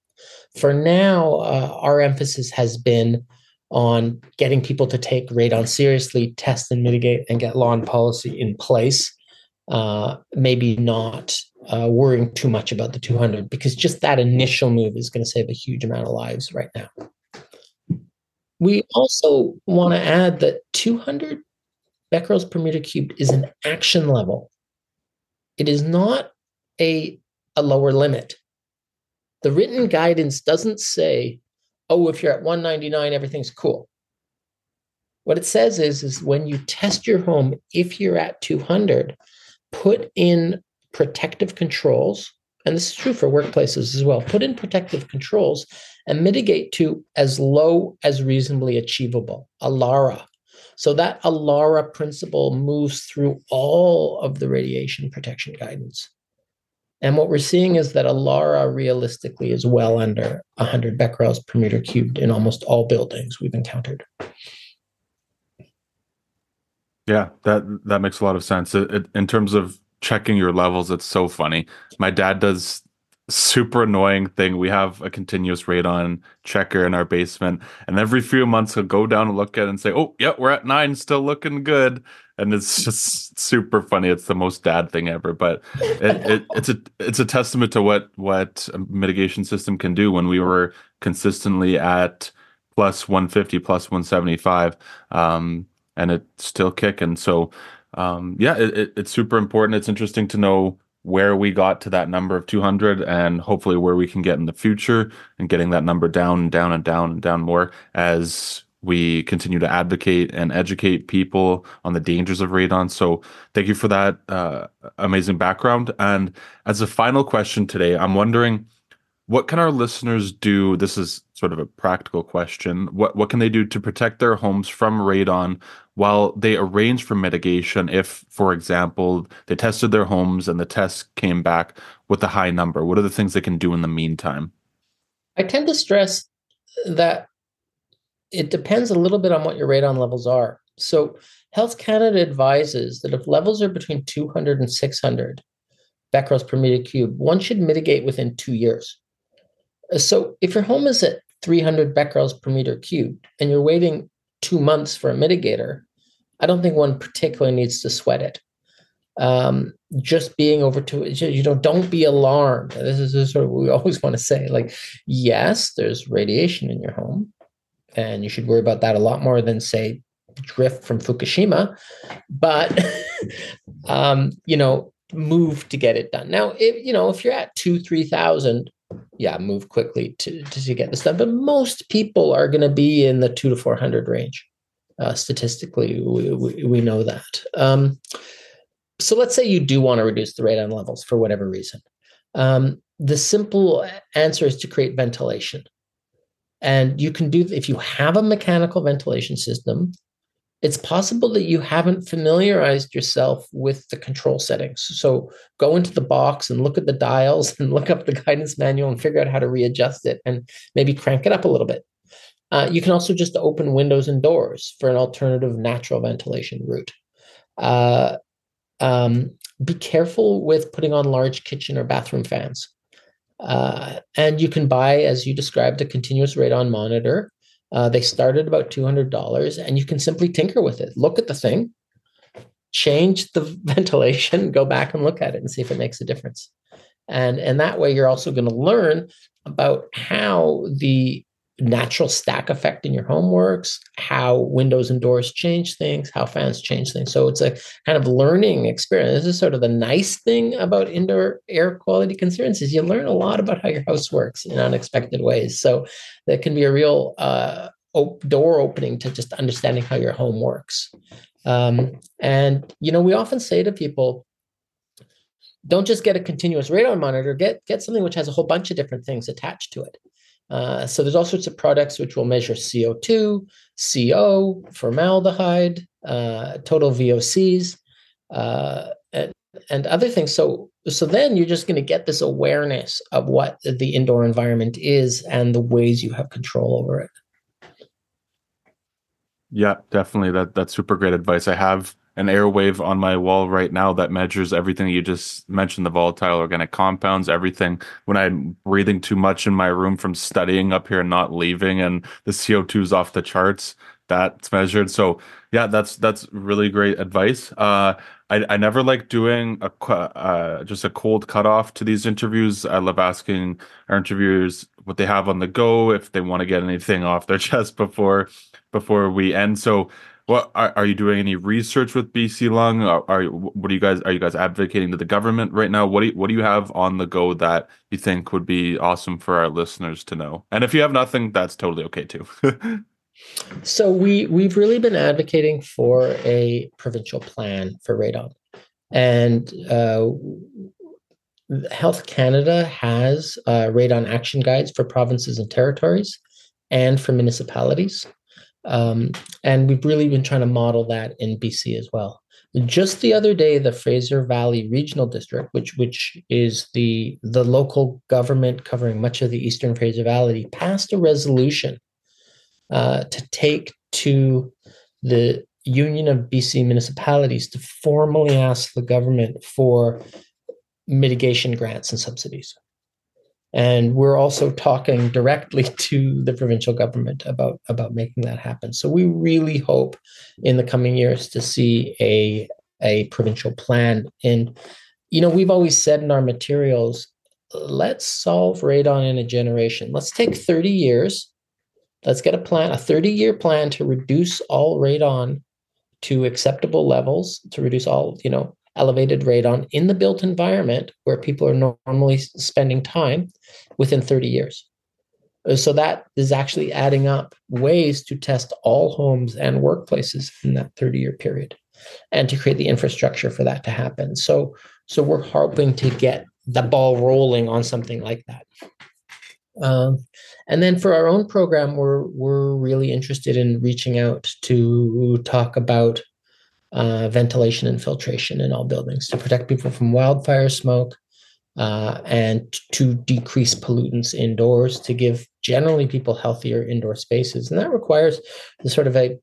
For now, uh, our emphasis has been on getting people to take radon seriously, test and mitigate, and get law and policy in place. Uh, maybe not uh, worrying too much about the 200 because just that initial move is going to save a huge amount of lives right now. We also want to add that 200 becquerels per meter cubed is an action level. It is not a, a lower limit. The written guidance doesn't say, oh, if you're at 199, everything's cool. What it says is, is when you test your home, if you're at 200, put in protective controls, and this is true for workplaces as well, put in protective controls and mitigate to as low as reasonably achievable, ALARA. So that ALARA principle moves through all of the radiation protection guidance. And what we're seeing is that ALARA realistically is well under 100 becquerels per meter cubed in almost all buildings we've encountered. Yeah, that that makes a lot of sense. It, it, in terms of checking your levels, it's so funny. My dad does super annoying thing. We have a continuous radon checker in our basement, and every few months he'll go down and look at it and say, "Oh, yeah, we're at nine, still looking good." And it's just super funny. It's the most dad thing ever, but it, it, it's a it's a testament to what what a mitigation system can do. When we were consistently at plus 150, plus 175, um, and it's still kicking. So, um, yeah, it, it's super important. It's interesting to know where we got to that number of 200 and hopefully where we can get in the future and getting that number down and down and down and down more as we continue to advocate and educate people on the dangers of radon. So thank you for that uh, amazing background. And as a final question today, I'm wondering what can our listeners do? This is sort of a practical question. What what can they do to protect their homes from radon while they arrange for mitigation if, for example, they tested their homes and the test came back with a high number? What are the things they can do in the meantime? I tend to stress that it depends a little bit on what your radon levels are. So Health Canada advises that if levels are between 200 and 600, becquerels per meter cube, one should mitigate within two years. So if your home is at 300 becquerels per meter cubed and you're waiting two months for a mitigator, I don't think one particularly needs to sweat it. Um, just being over to you know, don't be alarmed. This is sort of what we always want to say. Like, yes, there's radiation in your home, and you should worry about that a lot more than say drift from Fukushima. But um, you know, move to get it done. Now, if you know, if you're at two, three thousand, yeah, move quickly to, to get this done. But most people are going to be in the two to four hundred range. Uh, statistically, we, we, we, know that. Um, so let's say you do want to reduce the radon levels for whatever reason. Um, the simple answer is to create ventilation. And you can do, if you have a mechanical ventilation system, it's possible that you haven't familiarized yourself with the control settings. So go into the box and look at the dials and look up the guidance manual and figure out how to readjust it and maybe crank it up a little bit. Uh, you can also just open windows and doors for an alternative natural ventilation route. Uh, um, be careful with putting on large kitchen or bathroom fans. Uh, and you can buy, as you described, a continuous radon monitor. Uh, they start at about $200, and you can simply tinker with it. Look at the thing, change the ventilation, go back and look at it and see if it makes a difference. And, and that way, you're also going to learn about how the natural stack effect in your home works, how windows and doors change things, how fans change things. So it's a kind of learning experience. This is sort of the nice thing about indoor air quality concerns is you learn a lot about how your house works in unexpected ways. So that can be a real uh, op- door opening to just understanding how your home works. Um, and you know, we often say to people, don't just get a continuous radon monitor get get something which has a whole bunch of different things attached to it uh, so there's all sorts of products which will measure CO2, CO, formaldehyde, uh, total VOCs, uh, and, and other things. So so then you're just going to get this awareness of what the indoor environment is and the ways you have control over it. Yeah, definitely. That that's super great advice. I have an airwave on my wall right now that measures everything you just mentioned the volatile organic compounds everything when i'm breathing too much in my room from studying up here and not leaving and the co2 is off the charts that's measured so yeah that's that's really great advice uh I, I never like doing a uh, just a cold cutoff to these interviews. I love asking our interviewers what they have on the go if they want to get anything off their chest before before we end. So what are, are you doing any research with BC Lung? Are, are what are you guys are you guys advocating to the government right now? What do you, what do you have on the go that you think would be awesome for our listeners to know? And if you have nothing, that's totally okay too. so we we've really been advocating for a provincial plan for radon, and uh, Health Canada has uh, radon action guides for provinces and territories, and for municipalities. Um, and we've really been trying to model that in BC as well. Just the other day, the Fraser Valley Regional District, which which is the the local government covering much of the Eastern Fraser Valley, passed a resolution uh, to take to the Union of BC Municipalities to formally ask the government for mitigation grants and subsidies. And we're also talking directly to the provincial government about, about making that happen. So we really hope in the coming years to see a, a provincial plan. And, you know, we've always said in our materials, let's solve radon in a generation. Let's take 30 years. Let's get a plan, a 30 year plan to reduce all radon to acceptable levels, to reduce all, you know, elevated radon in the built environment where people are normally spending time within 30 years. Uh, so that is actually adding up ways to test all homes and workplaces in that 30 year period and to create the infrastructure for that to happen. So so we're hoping to get the ball rolling on something like that. Um, and then for our own program, we're we're really interested in reaching out to talk about uh, ventilation and filtration in all buildings to protect people from wildfire smoke uh, and to decrease pollutants indoors to give generally people healthier indoor spaces. And that requires the sort of a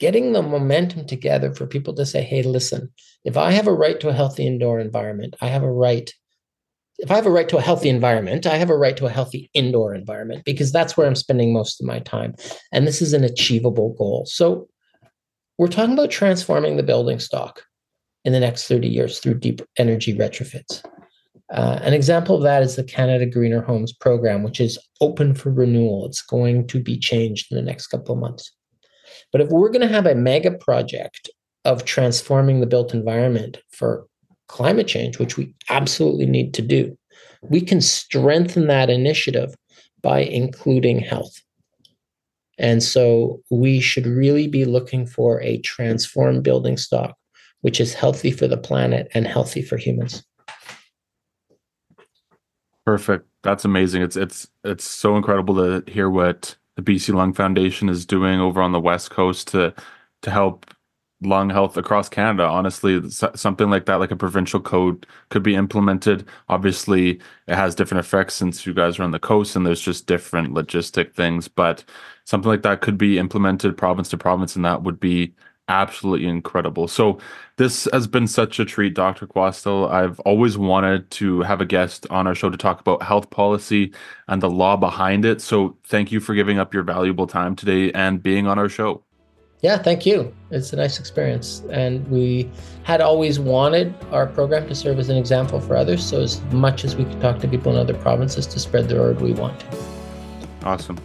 getting the momentum together for people to say, hey, listen, if I have a right to a healthy indoor environment, I have a right if I have a right to a healthy environment, I have a right to a healthy indoor environment because that's where I'm spending most of my time. And this is an achievable goal. So we're talking about transforming the building stock in the next 30 years through deep energy retrofits. Uh, an example of that is the Canada Greener Homes program, which is open for renewal. It's going to be changed in the next couple of months. But if we're going to have a mega project of transforming the built environment for climate change, which we absolutely need to do, we can strengthen that initiative by including health. And so we should really be looking for a transformed building stock, which is healthy for the planet and healthy for humans. Perfect. That's amazing. It's it's it's so incredible to hear what the BC Lung Foundation is doing over on the West Coast to to help lung health across Canada. Honestly, something like that, like a provincial code, could be implemented. Obviously, it has different effects since you guys are on the coast and there's just different logistic things. But something like that could be implemented province to province, and that would be absolutely incredible. So this has been such a treat, Dr. Quastel. I've always wanted to have a guest on our show to talk about health policy and the law behind it. So thank you for giving up your valuable time today and being on our show. Yeah, thank you. It's a nice experience. And we had always wanted our program to serve as an example for others. So, as much as we could talk to people in other provinces to spread the word, we want to. Awesome.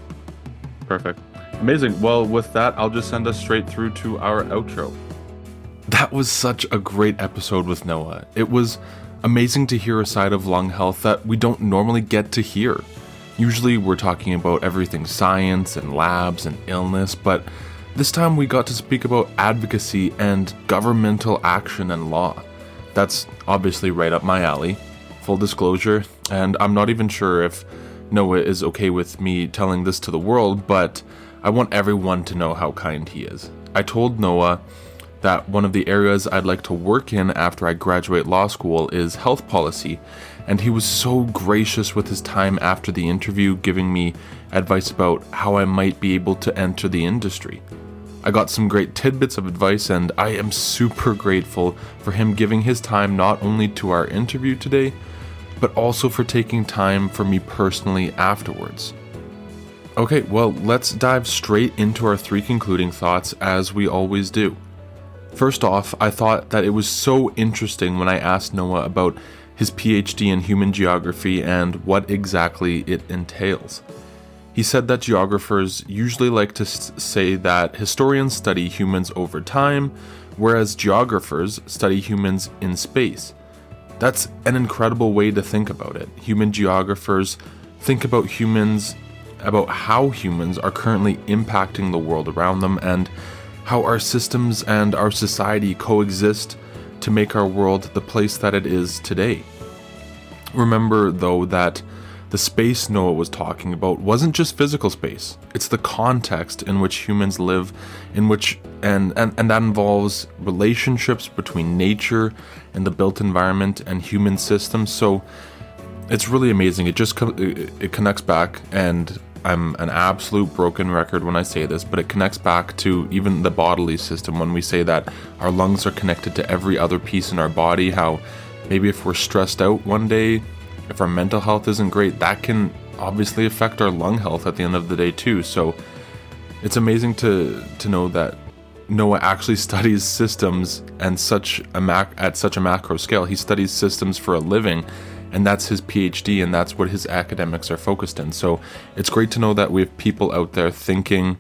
Perfect. Amazing. Well, with that, I'll just send us straight through to our outro. That was such a great episode with Noah. It was amazing to hear a side of lung health that we don't normally get to hear. Usually, we're talking about everything science and labs and illness, but this time we got to speak about advocacy and governmental action and law. That's obviously right up my alley, full disclosure, and I'm not even sure if Noah is okay with me telling this to the world, but I want everyone to know how kind he is. I told Noah that one of the areas I'd like to work in after I graduate law school is health policy, and he was so gracious with his time after the interview, giving me advice about how I might be able to enter the industry. I got some great tidbits of advice, and I am super grateful for him giving his time not only to our interview today, but also for taking time for me personally afterwards. Okay, well, let's dive straight into our three concluding thoughts as we always do. First off, I thought that it was so interesting when I asked Noah about his PhD in human geography and what exactly it entails. He said that geographers usually like to say that historians study humans over time, whereas geographers study humans in space. That's an incredible way to think about it. Human geographers think about humans about how humans are currently impacting the world around them and how our systems and our society coexist to make our world the place that it is today. Remember, though, that the space Noah was talking about wasn't just physical space. It's the context in which humans live, in which and and, and that involves relationships between nature and the built environment and human systems. So it's really amazing. It just it connects back and I'm an absolute broken record when I say this, but it connects back to even the bodily system when we say that our lungs are connected to every other piece in our body. How maybe if we're stressed out one day, if our mental health isn't great, that can obviously affect our lung health at the end of the day too. So it's amazing to to know that Noah actually studies systems and such a mac at such a macro scale. He studies systems for a living and that's his PhD, and that's what his academics are focused in. So it's great to know that we have people out there thinking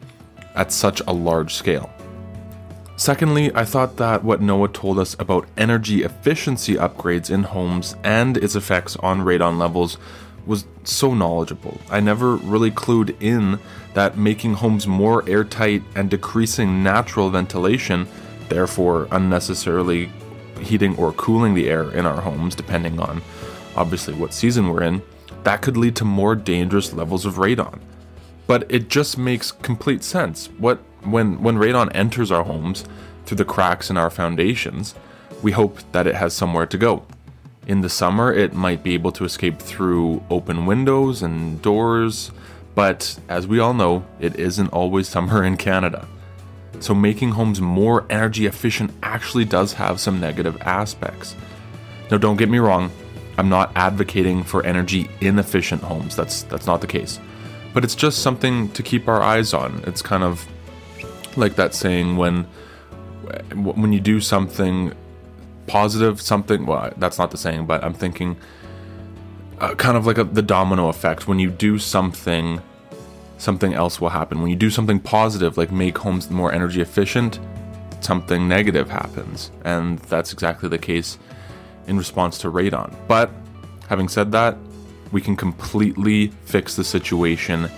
at such a large scale. Secondly, I thought that what Noah told us about energy efficiency upgrades in homes and its effects on radon levels was so knowledgeable. I never really clued in that making homes more airtight and decreasing natural ventilation, therefore unnecessarily heating or cooling the air in our homes, depending on obviously what season we're in, that could lead to more dangerous levels of radon. But it just makes complete sense. What when when radon enters our homes through the cracks in our foundations, we hope that it has somewhere to go. In the summer, it might be able to escape through open windows and doors, but as we all know, it isn't always summer in Canada. So making homes more energy efficient actually does have some negative aspects. Now don't get me wrong, I'm not advocating for energy inefficient homes. That's that's not the case. But it's just something to keep our eyes on. It's kind of like that saying when when you do something positive, something well, that's not the saying, but I'm thinking uh, kind of like a, the domino effect. When you do something, something else will happen. When you do something positive, like make homes more energy efficient, something negative happens, and that's exactly the case in response to radon. But having said that, we can completely fix the situation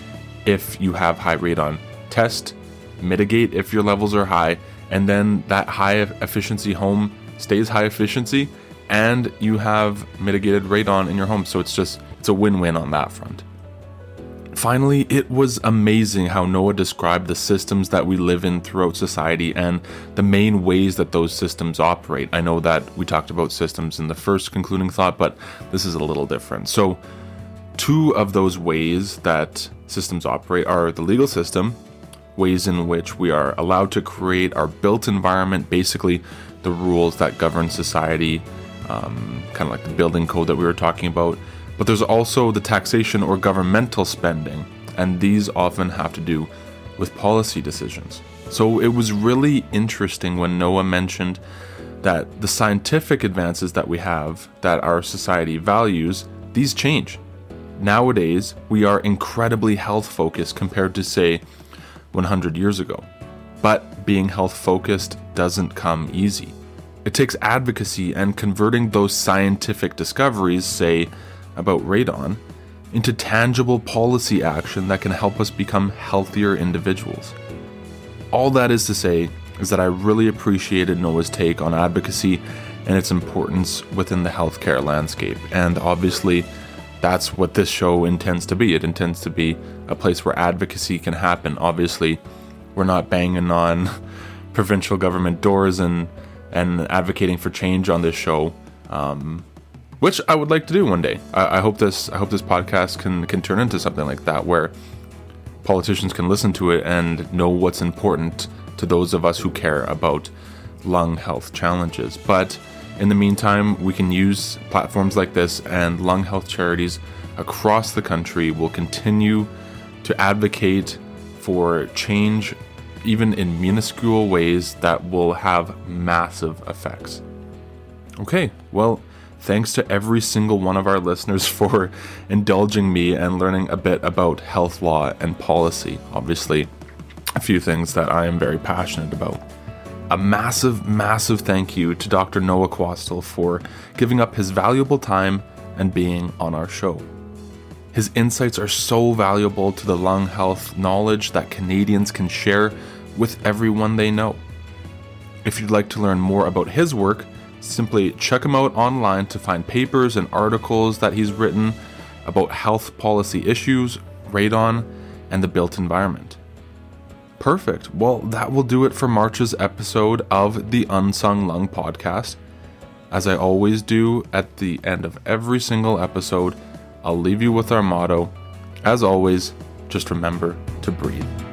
if you have high radon. Test, mitigate if your levels are high, and then that high efficiency home stays high efficiency and you have mitigated radon in your home. So it's just, it's a win win on that front. Finally, it was amazing how Noah described the systems that we live in throughout society and the main ways that those systems operate. I know that we talked about systems in the first concluding thought, but this is a little different. So, two of those ways that systems operate are the legal system, ways in which we are allowed to create our built environment, basically the rules that govern society, um, kind of like the building code that we were talking about. But there's also the taxation or governmental spending, and these often have to do with policy decisions. So it was really interesting when Noah mentioned that the scientific advances that we have, that our society values, these change. Nowadays, we are incredibly health focused compared to, say, 100 years ago. But being health focused doesn't come easy. It takes advocacy and converting those scientific discoveries, say about radon, into tangible policy action that can help us become healthier individuals. All that is to say is that I really appreciated Noah's take on advocacy and its importance within the healthcare landscape. And obviously, that's what this show intends to be. It intends to be a place where advocacy can happen. Obviously, we're not banging on provincial government doors and and advocating for change on this show, um, which I would like to do one day. I, I hope this I hope this podcast can can turn into something like that, where politicians can listen to it and know what's important to those of us who care about lung health challenges. But in the meantime, we can use platforms like this, and lung health charities across the country will continue to advocate for change even in minuscule ways that will have massive effects. Okay, well, thanks to every single one of our listeners for indulging me and learning a bit about health law and policy. Obviously, a few things that I am very passionate about. A massive, massive thank you to Dr. Noah Quastel for giving up his valuable time and being on our show. His insights are so valuable to the lung health knowledge that Canadians can share with everyone they know. If you'd like to learn more about his work, simply check him out online to find papers and articles that he's written about health policy issues, radon, and the built environment. Perfect. Well, that will do it for March's episode of the Unsung Lung podcast. As I always do at the end of every single episode, I'll leave you with our motto. As always, just remember to breathe.